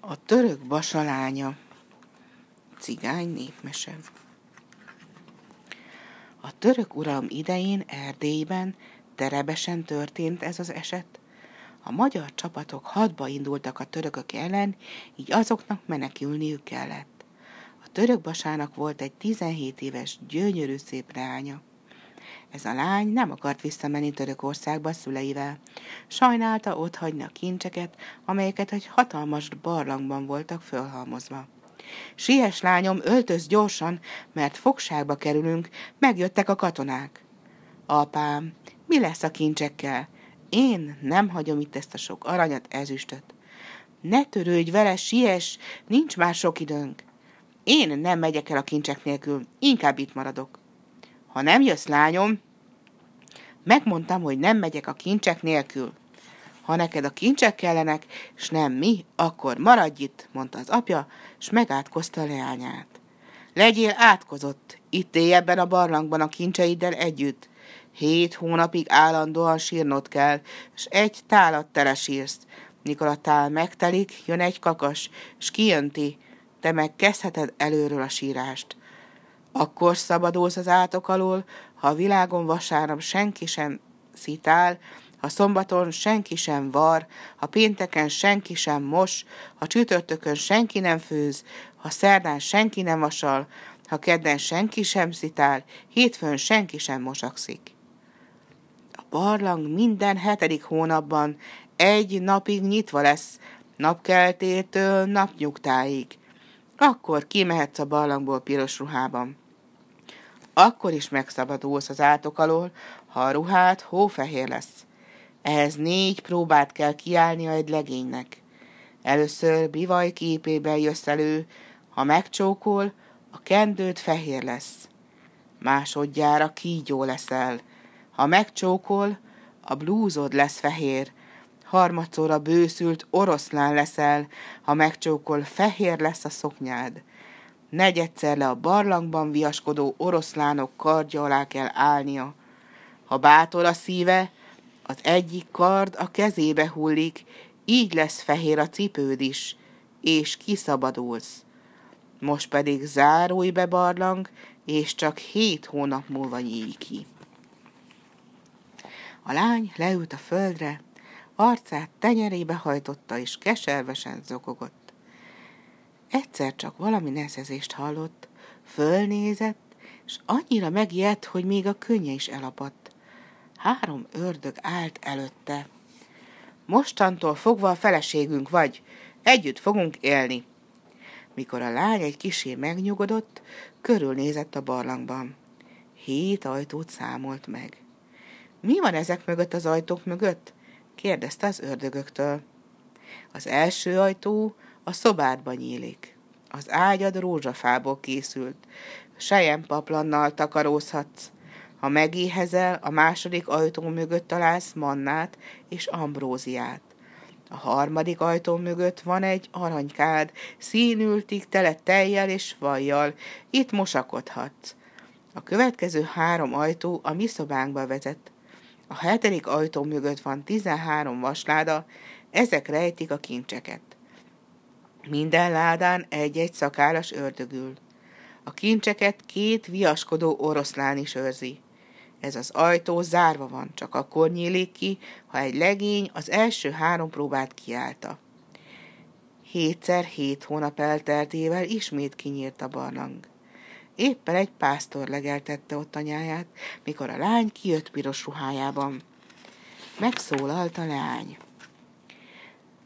A török basalánya Cigány népmese A török uralom idején Erdélyben terebesen történt ez az eset. A magyar csapatok hadba indultak a törökök ellen, így azoknak menekülniük kellett. A török basának volt egy 17 éves, gyönyörű szép leánya. Ez a lány nem akart visszamenni Törökországba szüleivel. Sajnálta ott hagyni a kincseket, amelyeket egy hatalmas barlangban voltak fölhalmozva. Siess lányom, öltöz gyorsan, mert fogságba kerülünk, megjöttek a katonák. Apám, mi lesz a kincsekkel? Én nem hagyom itt ezt a sok aranyat, ezüstöt. Ne törődj vele, siess, nincs már sok időnk. Én nem megyek el a kincsek nélkül, inkább itt maradok. Ha nem jössz, lányom, megmondtam, hogy nem megyek a kincsek nélkül. Ha neked a kincsek kellenek, s nem mi, akkor maradj itt, mondta az apja, s megátkozta a leányát. Legyél átkozott, itt élj ebben a barlangban a kincseiddel együtt. Hét hónapig állandóan sírnod kell, s egy tálat tele sírsz. Mikor a tál megtelik, jön egy kakas, s kijönti, te meg kezdheted előről a sírást. Akkor szabadulsz az átok alól, ha a világon vasárnap senki sem szitál, ha szombaton senki sem var, ha pénteken senki sem mos, ha csütörtökön senki nem főz, ha szerdán senki nem vasal, ha kedden senki sem szitál, hétfőn senki sem mosakszik. A barlang minden hetedik hónapban egy napig nyitva lesz, napkeltétől napnyugtáig. Akkor kimehetsz a barlangból piros ruhában akkor is megszabadulsz az átok alól, ha a ruhát hófehér lesz. Ehhez négy próbát kell kiállnia egy legénynek. Először bivaj képében jössz elő, ha megcsókol, a kendőd fehér lesz. Másodjára kígyó leszel. Ha megcsókol, a blúzod lesz fehér. Harmadszorra bőszült oroszlán leszel, ha megcsókol, fehér lesz a szoknyád negyedszer le a barlangban viaskodó oroszlánok kardja alá kell állnia. Ha bátor a szíve, az egyik kard a kezébe hullik, így lesz fehér a cipőd is, és kiszabadulsz. Most pedig zárulj be barlang, és csak hét hónap múlva nyíj ki. A lány leült a földre, arcát tenyerébe hajtotta, és keservesen zokogott. Egyszer csak valami neszezést hallott, fölnézett, és annyira megijedt, hogy még a könnye is elapadt. Három ördög állt előtte. Mostantól fogva a feleségünk vagy, együtt fogunk élni. Mikor a lány egy kisé megnyugodott, körülnézett a barlangban. Hét ajtót számolt meg. Mi van ezek mögött az ajtók mögött? kérdezte az ördögöktől. Az első ajtó a szobádba nyílik. Az ágyad rózsafából készült. paplannal takarózhatsz. Ha megéhezel, a második ajtó mögött találsz mannát és ambróziát. A harmadik ajtó mögött van egy aranykád, színültig tele tejjel és vajjal. Itt mosakodhatsz. A következő három ajtó a mi szobánkba vezet. A hetedik ajtó mögött van tizenhárom vasláda, ezek rejtik a kincseket. Minden ládán egy-egy szakállas ördögül. A kincseket két viaskodó oroszlán is őrzi. Ez az ajtó zárva van, csak akkor nyílik ki, ha egy legény az első három próbát kiállta. Hétszer hét hónap elteltével ismét kinyírt a barlang. Éppen egy pásztor legeltette ott anyáját, mikor a lány kijött piros ruhájában. Megszólalt a lány.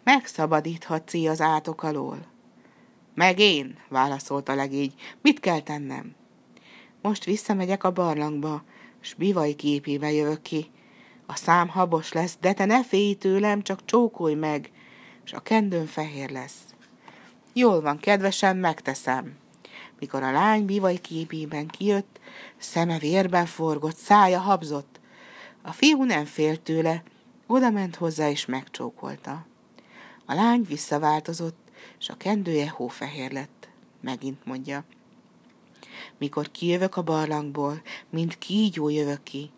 Megszabadíthatsz az átok alól. Meg én, válaszolt a legény. Mit kell tennem? Most visszamegyek a barlangba, s bivai képébe jövök ki. A szám habos lesz, de te ne félj tőlem, csak csókolj meg, és a kendőn fehér lesz. Jól van, kedvesen, megteszem. Mikor a lány bivai képében kijött, szeme vérben forgott, szája habzott. A fiú nem félt tőle, oda ment hozzá és megcsókolta. A lány visszaváltozott, és a kendője hófehér lett. Megint mondja. Mikor kijövök a barlangból, mint kígyó jövök ki.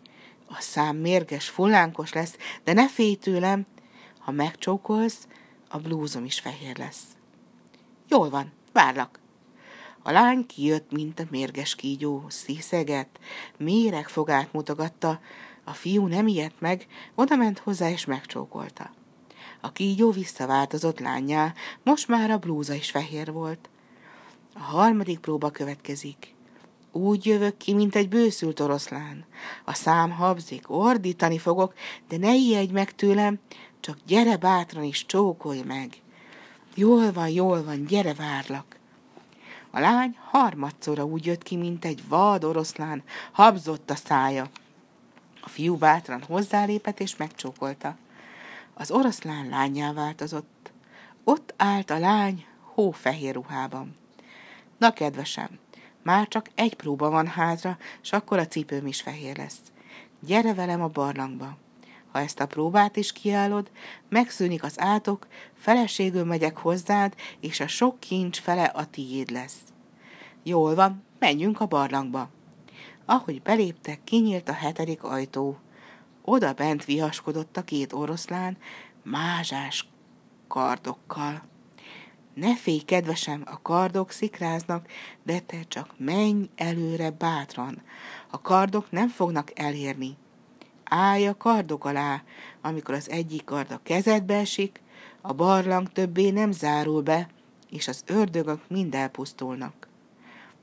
A szám mérges, fullánkos lesz, de ne félj tőlem, ha megcsókolsz, a blúzom is fehér lesz. Jól van, várlak. A lány kijött, mint a mérges kígyó, sziszeget, méregfogát mutogatta, a fiú nem ijedt meg, oda ment hozzá és megcsókolta. A kígyó visszaváltozott lányá, most már a blúza is fehér volt. A harmadik próba következik. Úgy jövök ki, mint egy bőszült oroszlán. A szám habzik, ordítani fogok, de ne ijedj meg tőlem, csak gyere bátran is csókolj meg. Jól van, jól van, gyere, várlak. A lány harmadszorra úgy jött ki, mint egy vad oroszlán, habzott a szája. A fiú bátran hozzálépett és megcsókolta. Az oroszlán lányá változott. Ott állt a lány hófehér ruhában. Na, kedvesem, már csak egy próba van hátra, s akkor a cipőm is fehér lesz. Gyere velem a barlangba. Ha ezt a próbát is kiállod, megszűnik az átok, feleségül megyek hozzád, és a sok kincs fele a tiéd lesz. Jól van, menjünk a barlangba. Ahogy beléptek, kinyílt a hetedik ajtó. Oda bent viaskodott a két oroszlán, mázsás kardokkal. Ne félj, kedvesem, a kardok szikráznak, de te csak menj előre bátran. A kardok nem fognak elérni. Állj a kardok alá, amikor az egyik kard a kezedbe esik, a barlang többé nem zárul be, és az ördögök mind elpusztulnak.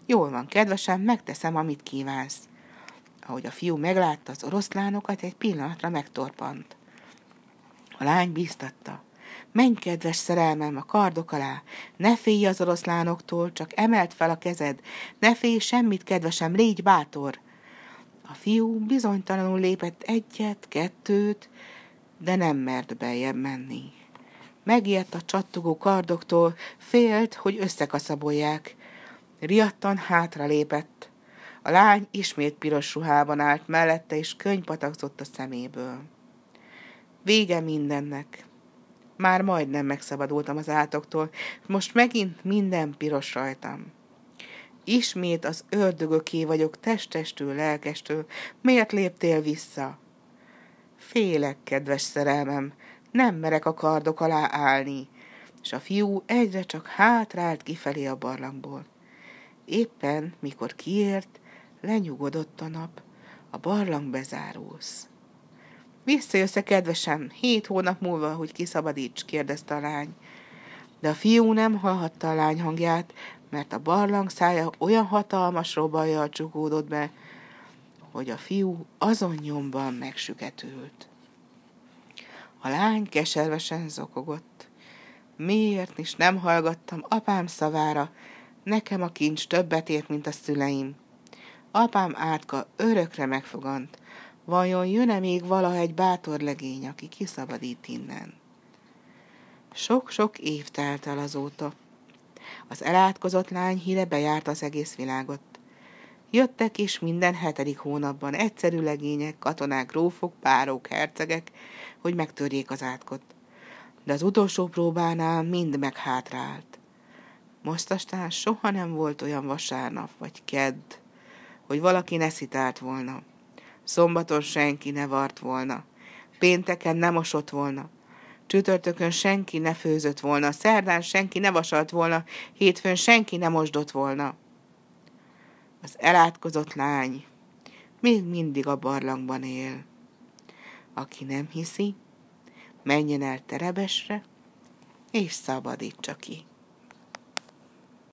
Jól van, kedvesem, megteszem, amit kívánsz. Ahogy a fiú meglátta az oroszlánokat, egy pillanatra megtorpant. A lány bíztatta. Menj, kedves szerelmem, a kardok alá. Ne félj az oroszlánoktól, csak emelt fel a kezed. Ne félj semmit, kedvesem, légy bátor. A fiú bizonytalanul lépett egyet, kettőt, de nem mert beljebb menni. Megijedt a csattogó kardoktól, félt, hogy összekaszabolják. Riadtan hátra lépett. A lány ismét piros ruhában állt mellette, és könyv a szeméből. Vége mindennek. Már majdnem megszabadultam az átoktól, most megint minden piros rajtam. Ismét az ördögöké vagyok testestől, lelkestől. Miért léptél vissza? Félek, kedves szerelmem, nem merek a kardok alá állni, és a fiú egyre csak hátrált kifelé a barlangból. Éppen, mikor kiért, lenyugodott a nap, a barlang bezárulsz. Visszajössz -e, kedvesem, hét hónap múlva, hogy kiszabadíts, kérdezte a lány. De a fiú nem hallhatta a lány hangját, mert a barlang szája olyan hatalmas robajjal csukódott be, hogy a fiú azon nyomban megsüketült. A lány keservesen zokogott. Miért is nem hallgattam apám szavára, nekem a kincs többet ért, mint a szüleim. Apám átka örökre megfogant. Vajon jön-e még valaha egy bátor legény, aki kiszabadít innen? Sok-sok év telt el azóta. Az elátkozott lány híre bejárt az egész világot. Jöttek is minden hetedik hónapban egyszerű legények, katonák, grófok, párók, hercegek, hogy megtörjék az átkot. De az utolsó próbánál mind meghátrált. Most aztán soha nem volt olyan vasárnap vagy kedd, hogy valaki ne szitált volna. Szombaton senki ne vart volna. Pénteken nem mosott volna. Csütörtökön senki ne főzött volna, szerdán senki ne vasalt volna, hétfőn senki ne mosdott volna. Az elátkozott lány még mindig a barlangban él. Aki nem hiszi, menjen el terebesre, és szabadítsa ki.